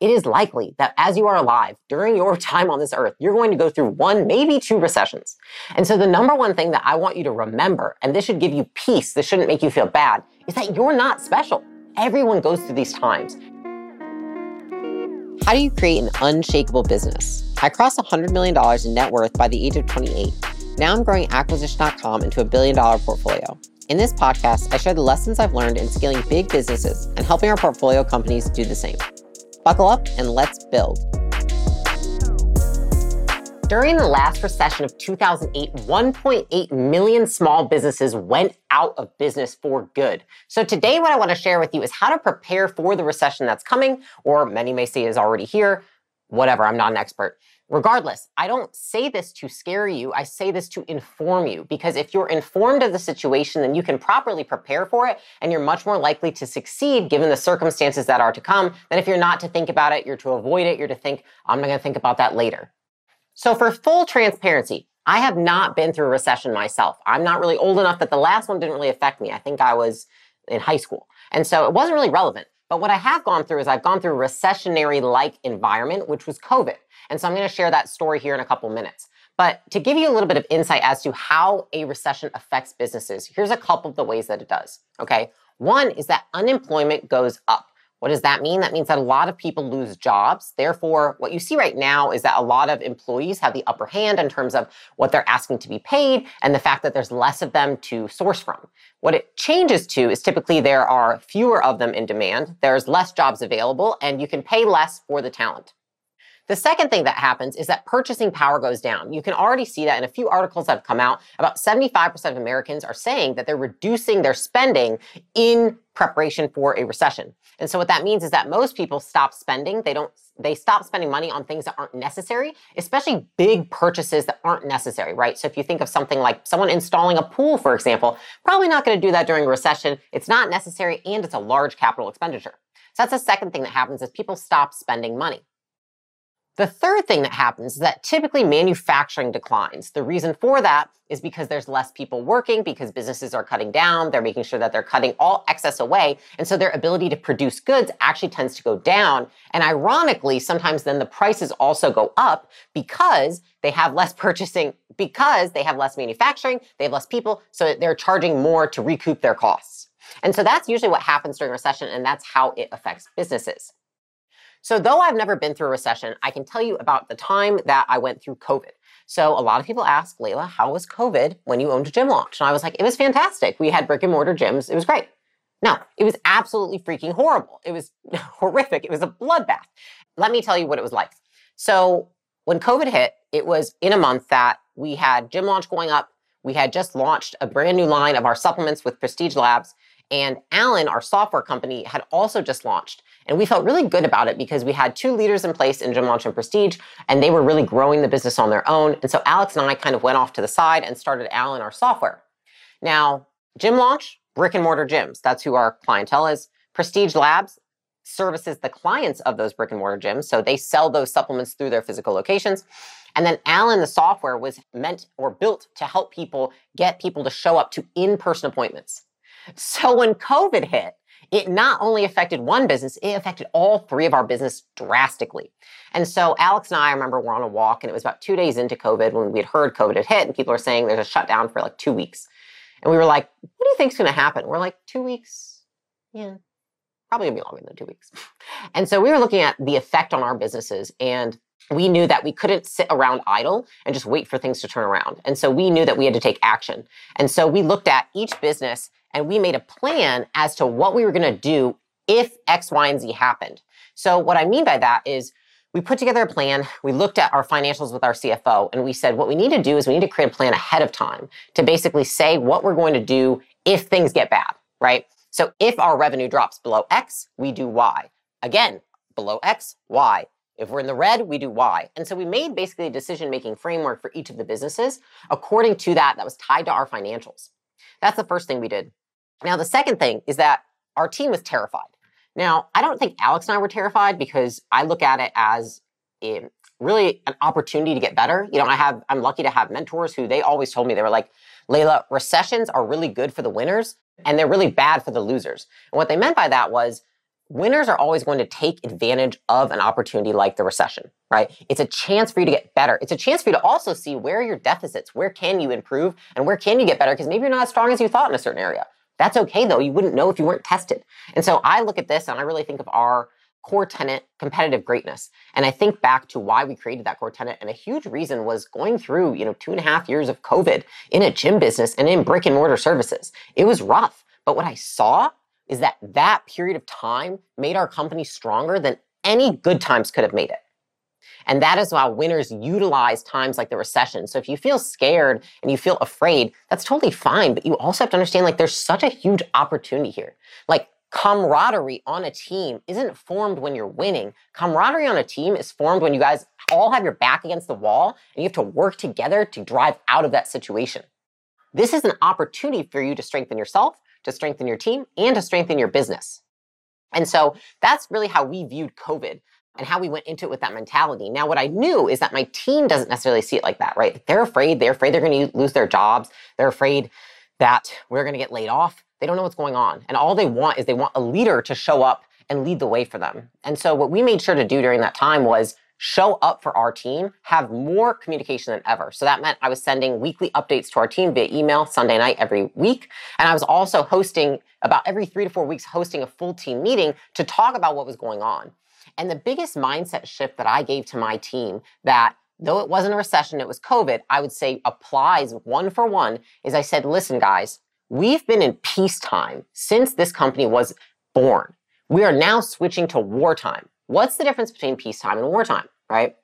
it is likely that as you are alive during your time on this earth, you're going to go through one, maybe two recessions. And so the number one thing that I want you to remember, and this should give you peace, this shouldn't make you feel bad, is that you're not special. Everyone goes through these times. How do you create an unshakable business? I crossed $100 million in net worth by the age of 28. Now I'm growing acquisition.com into a billion dollar portfolio. In this podcast, I share the lessons I've learned in scaling big businesses and helping our portfolio companies do the same. Buckle up and let's build. During the last recession of 2008, 1.8 million small businesses went out of business for good. So today, what I want to share with you is how to prepare for the recession that's coming, or many may say is already here. Whatever, I'm not an expert. Regardless, I don't say this to scare you. I say this to inform you because if you're informed of the situation, then you can properly prepare for it and you're much more likely to succeed given the circumstances that are to come than if you're not to think about it, you're to avoid it, you're to think, I'm not going to think about that later. So for full transparency, I have not been through a recession myself. I'm not really old enough that the last one didn't really affect me. I think I was in high school. And so it wasn't really relevant. But what I have gone through is I've gone through a recessionary like environment, which was COVID. And so I'm going to share that story here in a couple minutes. But to give you a little bit of insight as to how a recession affects businesses, here's a couple of the ways that it does. Okay. One is that unemployment goes up. What does that mean? That means that a lot of people lose jobs. Therefore, what you see right now is that a lot of employees have the upper hand in terms of what they're asking to be paid and the fact that there's less of them to source from. What it changes to is typically there are fewer of them in demand, there's less jobs available, and you can pay less for the talent. The second thing that happens is that purchasing power goes down. You can already see that in a few articles that have come out. About 75% of Americans are saying that they're reducing their spending in preparation for a recession. And so what that means is that most people stop spending. They don't they stop spending money on things that aren't necessary, especially big purchases that aren't necessary, right? So if you think of something like someone installing a pool, for example, probably not going to do that during a recession. It's not necessary and it's a large capital expenditure. So that's the second thing that happens is people stop spending money. The third thing that happens is that typically manufacturing declines. The reason for that is because there's less people working, because businesses are cutting down, they're making sure that they're cutting all excess away, and so their ability to produce goods actually tends to go down. And ironically, sometimes then the prices also go up because they have less purchasing, because they have less manufacturing, they have less people, so they're charging more to recoup their costs. And so that's usually what happens during recession, and that's how it affects businesses. So, though I've never been through a recession, I can tell you about the time that I went through COVID. So, a lot of people ask, Leila, how was COVID when you owned a gym launch? And I was like, it was fantastic. We had brick and mortar gyms. It was great. No, it was absolutely freaking horrible. It was horrific. It was a bloodbath. Let me tell you what it was like. So, when COVID hit, it was in a month that we had gym launch going up. We had just launched a brand new line of our supplements with Prestige Labs. And Alan, our software company, had also just launched. And we felt really good about it because we had two leaders in place in Gym Launch and Prestige, and they were really growing the business on their own. And so Alex and I kind of went off to the side and started Alan, our software. Now, Gym Launch, brick and mortar gyms. That's who our clientele is. Prestige Labs services the clients of those brick and mortar gyms. So they sell those supplements through their physical locations. And then Alan, the software, was meant or built to help people get people to show up to in person appointments. So when COVID hit, it not only affected one business, it affected all three of our business drastically. And so Alex and I, I remember we're on a walk and it was about two days into COVID when we had heard COVID had hit and people are saying there's a shutdown for like two weeks. And we were like, what do you think's going to happen? We're like, two weeks? Yeah, probably gonna be longer than two weeks. And so we were looking at the effect on our businesses and we knew that we couldn't sit around idle and just wait for things to turn around. And so we knew that we had to take action. And so we looked at each business and we made a plan as to what we were going to do if X, Y, and Z happened. So what I mean by that is we put together a plan. We looked at our financials with our CFO and we said, what we need to do is we need to create a plan ahead of time to basically say what we're going to do if things get bad, right? So if our revenue drops below X, we do Y. Again, below X, Y. If we're in the red, we do Y. And so we made basically a decision making framework for each of the businesses according to that that was tied to our financials. That's the first thing we did. Now, the second thing is that our team was terrified. Now, I don't think Alex and I were terrified because I look at it as a, really an opportunity to get better. You know, I have, I'm lucky to have mentors who they always told me, they were like, Leila, recessions are really good for the winners and they're really bad for the losers. And what they meant by that was winners are always going to take advantage of an opportunity like the recession, right? It's a chance for you to get better. It's a chance for you to also see where your deficits, where can you improve, and where can you get better because maybe you're not as strong as you thought in a certain area. That's okay though. You wouldn't know if you weren't tested. And so I look at this and I really think of our core tenant, competitive greatness. And I think back to why we created that core tenant. And a huge reason was going through, you know, two and a half years of COVID in a gym business and in brick and mortar services. It was rough. But what I saw is that that period of time made our company stronger than any good times could have made it. And that is why winners utilize times like the recession. So if you feel scared and you feel afraid, that's totally fine. But you also have to understand like there's such a huge opportunity here. Like camaraderie on a team isn't formed when you're winning. Camaraderie on a team is formed when you guys all have your back against the wall and you have to work together to drive out of that situation. This is an opportunity for you to strengthen yourself, to strengthen your team, and to strengthen your business. And so that's really how we viewed COVID and how we went into it with that mentality. Now, what I knew is that my team doesn't necessarily see it like that, right? They're afraid. They're afraid they're going to lose their jobs. They're afraid that we're going to get laid off. They don't know what's going on. And all they want is they want a leader to show up and lead the way for them. And so, what we made sure to do during that time was show up for our team, have more communication than ever. So that meant I was sending weekly updates to our team via email Sunday night every week. And I was also hosting about every three to four weeks, hosting a full team meeting to talk about what was going on. And the biggest mindset shift that I gave to my team that though it wasn't a recession, it was COVID, I would say applies one for one is I said, listen, guys, we've been in peacetime since this company was born. We are now switching to wartime. What's the difference between peacetime and wartime, right?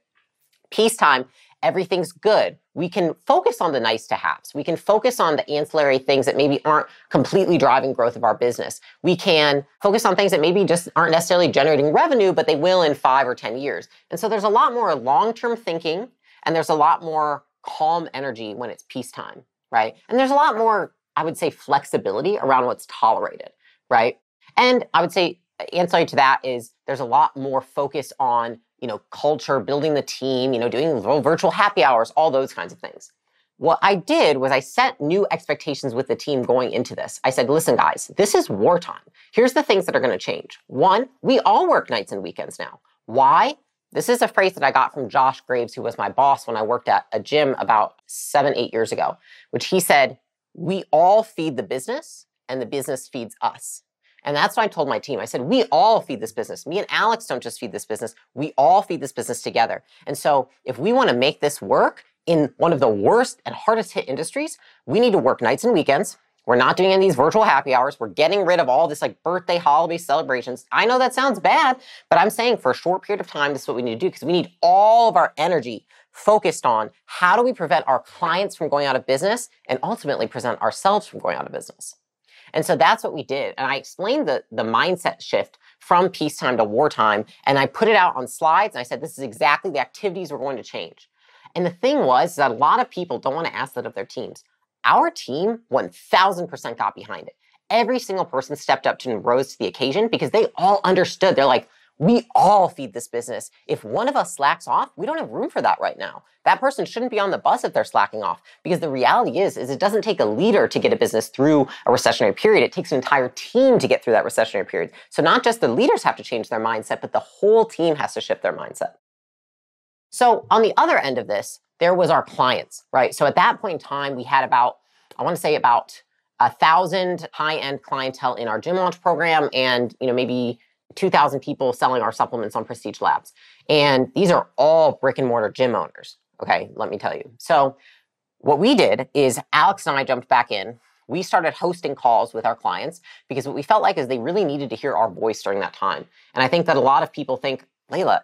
Peacetime everything's good. We can focus on the nice to haves. We can focus on the ancillary things that maybe aren't completely driving growth of our business. We can focus on things that maybe just aren't necessarily generating revenue, but they will in five or 10 years. And so there's a lot more long term thinking and there's a lot more calm energy when it's peacetime, right? And there's a lot more, I would say, flexibility around what's tolerated, right? And I would say, ancillary to that is there's a lot more focus on you know, culture, building the team, you know, doing virtual happy hours, all those kinds of things. What I did was I set new expectations with the team going into this. I said, listen, guys, this is wartime. Here's the things that are going to change. One, we all work nights and weekends now. Why? This is a phrase that I got from Josh Graves, who was my boss when I worked at a gym about seven, eight years ago, which he said, we all feed the business and the business feeds us. And that's what I told my team. I said, we all feed this business. Me and Alex don't just feed this business. We all feed this business together. And so if we want to make this work in one of the worst and hardest hit industries, we need to work nights and weekends. We're not doing any of these virtual happy hours. We're getting rid of all this like birthday holiday celebrations. I know that sounds bad, but I'm saying for a short period of time, this is what we need to do because we need all of our energy focused on how do we prevent our clients from going out of business and ultimately prevent ourselves from going out of business. And so that's what we did. And I explained the, the mindset shift from peacetime to wartime. And I put it out on slides. And I said, this is exactly the activities we're going to change. And the thing was that a lot of people don't want to ask that of their teams. Our team 1000% got behind it. Every single person stepped up and rose to the occasion because they all understood. They're like, we all feed this business. If one of us slacks off, we don't have room for that right now. That person shouldn't be on the bus if they're slacking off because the reality is is it doesn't take a leader to get a business through a recessionary period. It takes an entire team to get through that recessionary period. So not just the leaders have to change their mindset, but the whole team has to shift their mindset. So on the other end of this, there was our clients, right? So at that point in time, we had about I want to say about a thousand high-end clientele in our gym launch program and you know maybe 2,000 people selling our supplements on Prestige Labs. And these are all brick and mortar gym owners. Okay, let me tell you. So, what we did is Alex and I jumped back in. We started hosting calls with our clients because what we felt like is they really needed to hear our voice during that time. And I think that a lot of people think, Leila,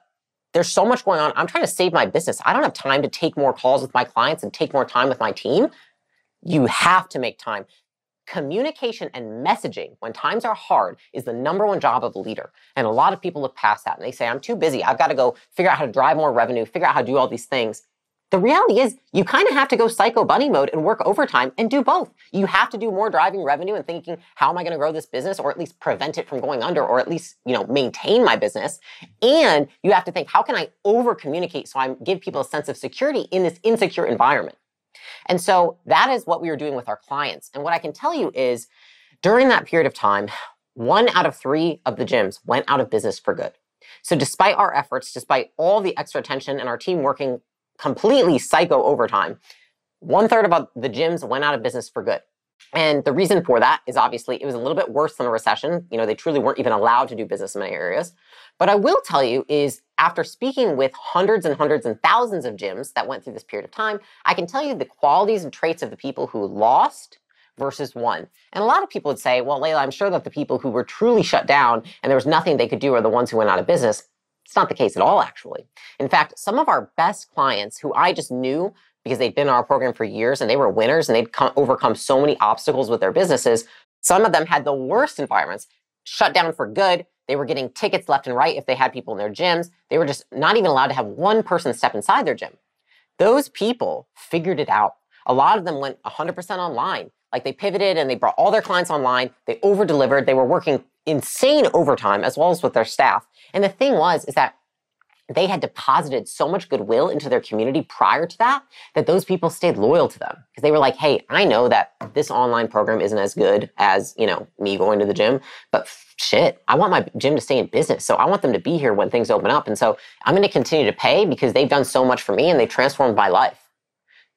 there's so much going on. I'm trying to save my business. I don't have time to take more calls with my clients and take more time with my team. You have to make time communication and messaging when times are hard is the number one job of a leader. And a lot of people look past that and they say, I'm too busy. I've got to go figure out how to drive more revenue, figure out how to do all these things. The reality is, you kind of have to go psycho bunny mode and work overtime and do both. You have to do more driving revenue and thinking, how am I going to grow this business or at least prevent it from going under or at least, you know, maintain my business. And you have to think, how can I over communicate so I give people a sense of security in this insecure environment? And so that is what we were doing with our clients. And what I can tell you is during that period of time, one out of three of the gyms went out of business for good. So despite our efforts, despite all the extra attention and our team working completely psycho overtime, one third of the gyms went out of business for good. And the reason for that is obviously it was a little bit worse than a recession. You know, they truly weren't even allowed to do business in many areas. But I will tell you is after speaking with hundreds and hundreds and thousands of gyms that went through this period of time, I can tell you the qualities and traits of the people who lost versus won. And a lot of people would say, well, Leila, I'm sure that the people who were truly shut down and there was nothing they could do are the ones who went out of business. It's not the case at all, actually. In fact, some of our best clients who I just knew because they'd been in our program for years and they were winners and they'd come, overcome so many obstacles with their businesses. Some of them had the worst environments, shut down for good. They were getting tickets left and right if they had people in their gyms. They were just not even allowed to have one person step inside their gym. Those people figured it out. A lot of them went 100% online. Like they pivoted and they brought all their clients online. They over delivered. They were working insane overtime as well as with their staff. And the thing was, is that they had deposited so much goodwill into their community prior to that that those people stayed loyal to them. Because they were like hey i know that this online program isn't as good as you know me going to the gym but shit i want my gym to stay in business. So i want them to be here when things open up. And so i'm going to continue to pay because they've done so much for me and they transformed my life.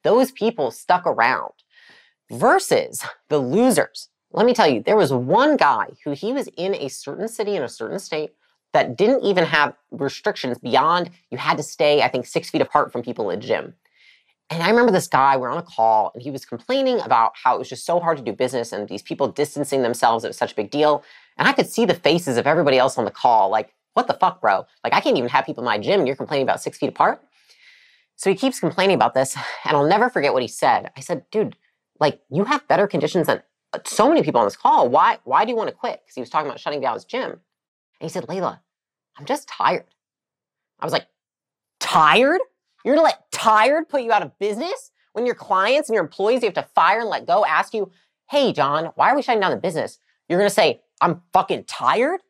Those people stuck around versus the losers. Let me tell you there was one guy who he was in a certain city in a certain state that didn't even have restrictions beyond you had to stay, I think, six feet apart from people in a gym. And I remember this guy, we're on a call, and he was complaining about how it was just so hard to do business and these people distancing themselves, it was such a big deal. And I could see the faces of everybody else on the call, like, what the fuck, bro? Like, I can't even have people in my gym, and you're complaining about six feet apart. So he keeps complaining about this, and I'll never forget what he said. I said, dude, like, you have better conditions than uh, so many people on this call. Why, why do you want to quit? Because he was talking about shutting down his gym. And he said, Leila, I'm just tired. I was like, tired? You're gonna let tired put you out of business when your clients and your employees you have to fire and let go ask you, hey, John, why are we shutting down the business? You're gonna say, I'm fucking tired?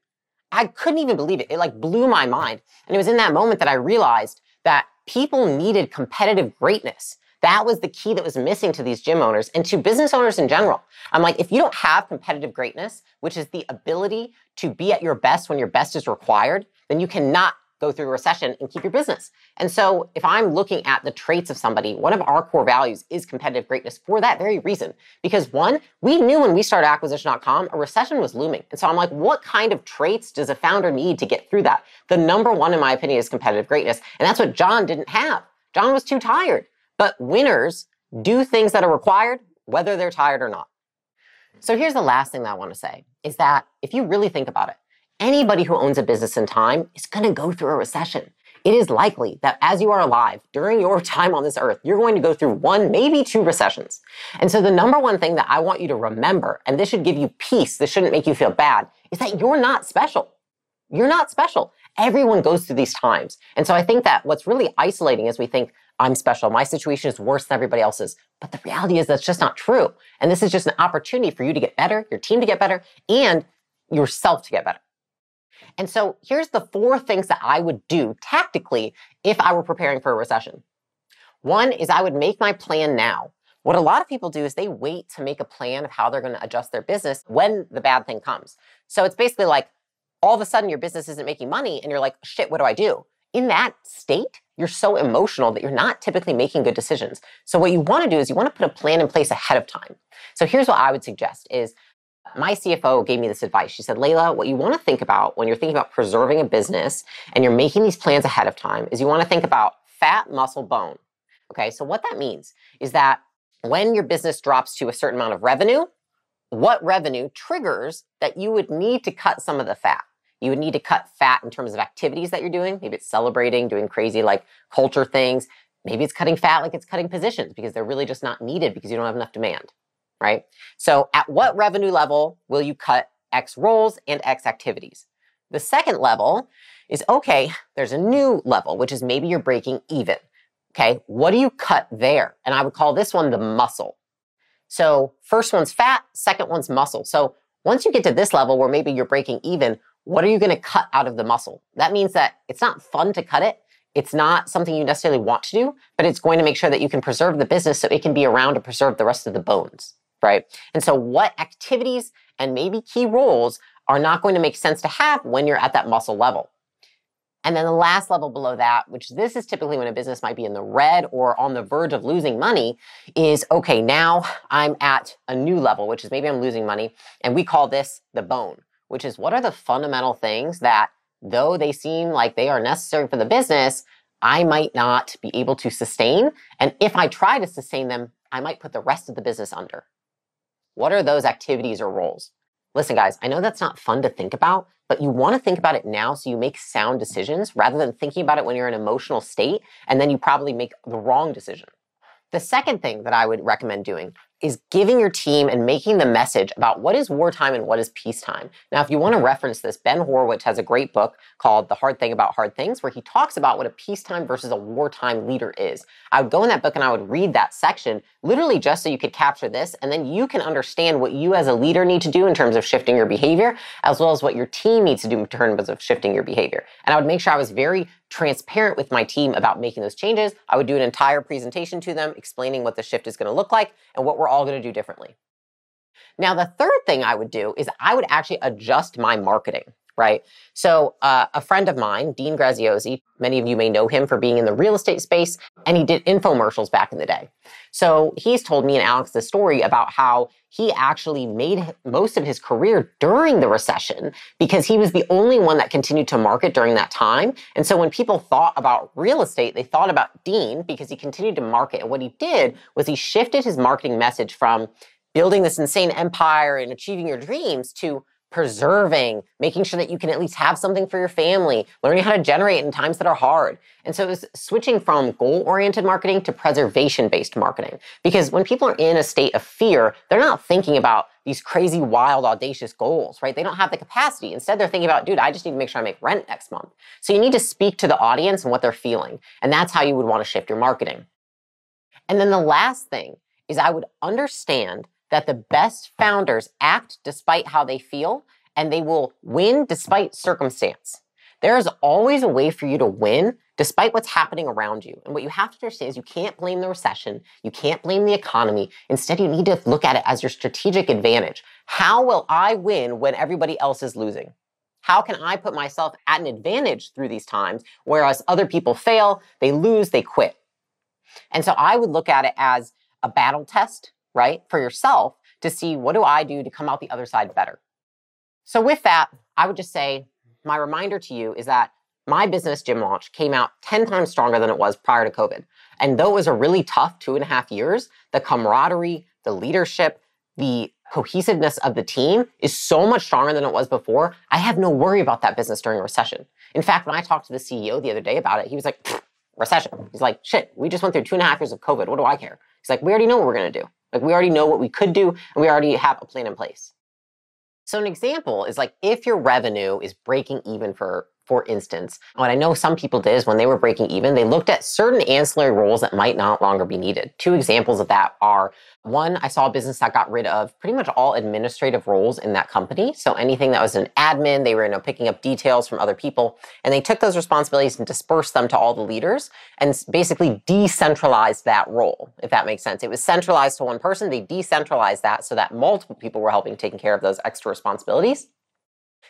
I couldn't even believe it. It like blew my mind. And it was in that moment that I realized that people needed competitive greatness. That was the key that was missing to these gym owners and to business owners in general. I'm like, if you don't have competitive greatness, which is the ability to be at your best when your best is required, then you cannot go through a recession and keep your business. And so if I'm looking at the traits of somebody, one of our core values is competitive greatness for that very reason. Because one, we knew when we started acquisition.com, a recession was looming. And so I'm like, what kind of traits does a founder need to get through that? The number one, in my opinion, is competitive greatness. And that's what John didn't have. John was too tired. But winners do things that are required, whether they're tired or not. So here's the last thing that I want to say is that if you really think about it, anybody who owns a business in time is going to go through a recession. It is likely that as you are alive during your time on this earth, you're going to go through one, maybe two recessions. And so the number one thing that I want you to remember, and this should give you peace, this shouldn't make you feel bad, is that you're not special. You're not special. Everyone goes through these times. And so I think that what's really isolating is we think, I'm special. My situation is worse than everybody else's. But the reality is that's just not true. And this is just an opportunity for you to get better, your team to get better, and yourself to get better. And so here's the four things that I would do tactically if I were preparing for a recession. One is I would make my plan now. What a lot of people do is they wait to make a plan of how they're going to adjust their business when the bad thing comes. So it's basically like all of a sudden your business isn't making money and you're like, shit, what do I do? In that state, you're so emotional that you're not typically making good decisions. So what you want to do is you want to put a plan in place ahead of time. So here's what I would suggest is uh, my CFO gave me this advice. She said, Leila, what you want to think about when you're thinking about preserving a business and you're making these plans ahead of time is you want to think about fat, muscle, bone. Okay, so what that means is that when your business drops to a certain amount of revenue, what revenue triggers that you would need to cut some of the fat? You would need to cut fat in terms of activities that you're doing. Maybe it's celebrating, doing crazy like culture things. Maybe it's cutting fat like it's cutting positions because they're really just not needed because you don't have enough demand, right? So at what revenue level will you cut X roles and X activities? The second level is okay, there's a new level, which is maybe you're breaking even. Okay, what do you cut there? And I would call this one the muscle. So first one's fat, second one's muscle. So once you get to this level where maybe you're breaking even, what are you going to cut out of the muscle? That means that it's not fun to cut it. It's not something you necessarily want to do, but it's going to make sure that you can preserve the business so it can be around to preserve the rest of the bones, right? And so what activities and maybe key roles are not going to make sense to have when you're at that muscle level. And then the last level below that, which this is typically when a business might be in the red or on the verge of losing money, is okay, now I'm at a new level, which is maybe I'm losing money. And we call this the bone, which is what are the fundamental things that, though they seem like they are necessary for the business, I might not be able to sustain. And if I try to sustain them, I might put the rest of the business under. What are those activities or roles? Listen, guys, I know that's not fun to think about, but you want to think about it now so you make sound decisions rather than thinking about it when you're in an emotional state and then you probably make the wrong decision. The second thing that I would recommend doing is giving your team and making the message about what is wartime and what is peacetime. Now, if you want to reference this, Ben Horowitz has a great book called The Hard Thing About Hard Things, where he talks about what a peacetime versus a wartime leader is. I would go in that book and I would read that section, literally just so you could capture this, and then you can understand what you as a leader need to do in terms of shifting your behavior, as well as what your team needs to do in terms of shifting your behavior. And I would make sure I was very transparent with my team about making those changes. I would do an entire presentation to them explaining what the shift is going to look like and what we're all going to do differently. Now, the third thing I would do is I would actually adjust my marketing right? So, uh, a friend of mine, Dean Graziosi, many of you may know him for being in the real estate space, and he did infomercials back in the day. So, he's told me and Alex the story about how he actually made most of his career during the recession because he was the only one that continued to market during that time. And so, when people thought about real estate, they thought about Dean because he continued to market. And what he did was he shifted his marketing message from building this insane empire and achieving your dreams to preserving, making sure that you can at least have something for your family, learning how to generate in times that are hard. And so it was switching from goal oriented marketing to preservation based marketing. Because when people are in a state of fear, they're not thinking about these crazy, wild, audacious goals, right? They don't have the capacity. Instead, they're thinking about, dude, I just need to make sure I make rent next month. So you need to speak to the audience and what they're feeling. And that's how you would want to shift your marketing. And then the last thing is I would understand that the best founders act despite how they feel and they will win despite circumstance. There is always a way for you to win despite what's happening around you. And what you have to understand is you can't blame the recession. You can't blame the economy. Instead, you need to look at it as your strategic advantage. How will I win when everybody else is losing? How can I put myself at an advantage through these times, whereas other people fail, they lose, they quit? And so I would look at it as a battle test right, for yourself to see what do I do to come out the other side better. So, with that, I would just say my reminder to you is that my business, Gym Launch, came out 10 times stronger than it was prior to COVID. And though it was a really tough two and a half years, the camaraderie, the leadership, the cohesiveness of the team is so much stronger than it was before. I have no worry about that business during a recession. In fact, when I talked to the CEO the other day about it, he was like, recession. He's like, shit, we just went through two and a half years of COVID. What do I care? He's like, we already know what we're going to do. Like we already know what we could do and we already have a plan in place. So an example is like if your revenue is breaking even for for instance, what I know some people did is when they were breaking even, they looked at certain ancillary roles that might not longer be needed. Two examples of that are one, I saw a business that got rid of pretty much all administrative roles in that company. So anything that was an admin, they were you know, picking up details from other people, and they took those responsibilities and dispersed them to all the leaders and basically decentralized that role, if that makes sense. It was centralized to one person, they decentralized that so that multiple people were helping taking care of those extra responsibilities.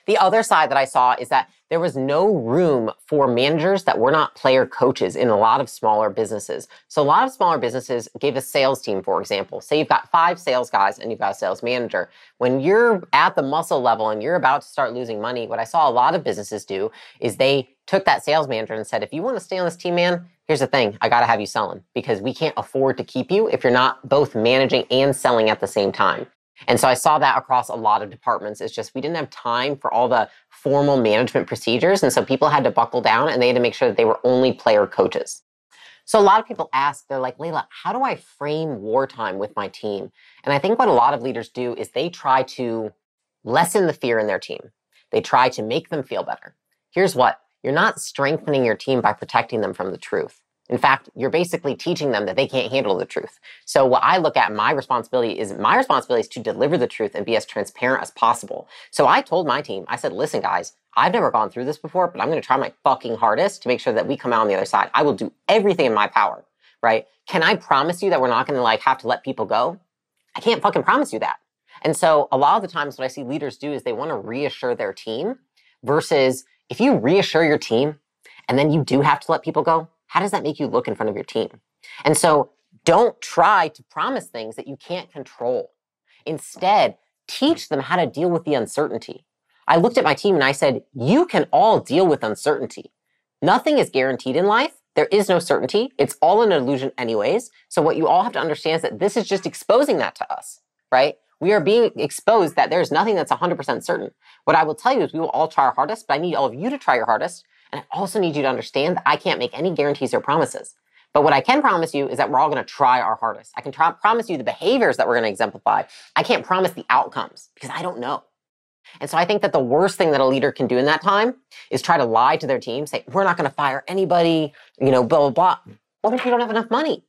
The other side that I saw is that there was no room for managers that were not player coaches in a lot of smaller businesses. So a lot of smaller businesses gave a sales team, for example. Say you've got five sales guys and you've got a sales manager. When you're at the muscle level and you're about to start losing money, what I saw a lot of businesses do is they took that sales manager and said, if you want to stay on this team, man, here's the thing. I got to have you selling because we can't afford to keep you if you're not both managing and selling at the same time. And so I saw that across a lot of departments. It's just we didn't have time for all the formal management procedures. And so people had to buckle down and they had to make sure that they were only player coaches. So a lot of people ask, they're like, Leila, how do I frame wartime with my team? And I think what a lot of leaders do is they try to lessen the fear in their team. They try to make them feel better. Here's what you're not strengthening your team by protecting them from the truth. In fact, you're basically teaching them that they can't handle the truth. So what I look at my responsibility is my responsibility is to deliver the truth and be as transparent as possible. So I told my team, I said, listen guys, I've never gone through this before, but I'm going to try my fucking hardest to make sure that we come out on the other side. I will do everything in my power, right? Can I promise you that we're not going to like have to let people go? I can't fucking promise you that. And so a lot of the times what I see leaders do is they want to reassure their team versus if you reassure your team and then you do have to let people go, how does that make you look in front of your team? And so don't try to promise things that you can't control. Instead, teach them how to deal with the uncertainty. I looked at my team and I said, you can all deal with uncertainty. Nothing is guaranteed in life. There is no certainty. It's all an illusion anyways. So what you all have to understand is that this is just exposing that to us, right? We are being exposed that there's nothing that's 100% certain. What I will tell you is we will all try our hardest, but I need all of you to try your hardest. And I also need you to understand that I can't make any guarantees or promises. But what I can promise you is that we're all going to try our hardest. I can try, promise you the behaviors that we're going to exemplify. I can't promise the outcomes because I don't know. And so I think that the worst thing that a leader can do in that time is try to lie to their team, say, we're not going to fire anybody, you know, blah, blah, blah. What if you don't have enough money?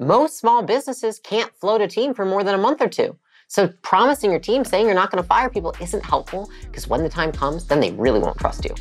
Most small businesses can't float a team for more than a month or two. So promising your team, saying you're not going to fire people isn't helpful because when the time comes, then they really won't trust you.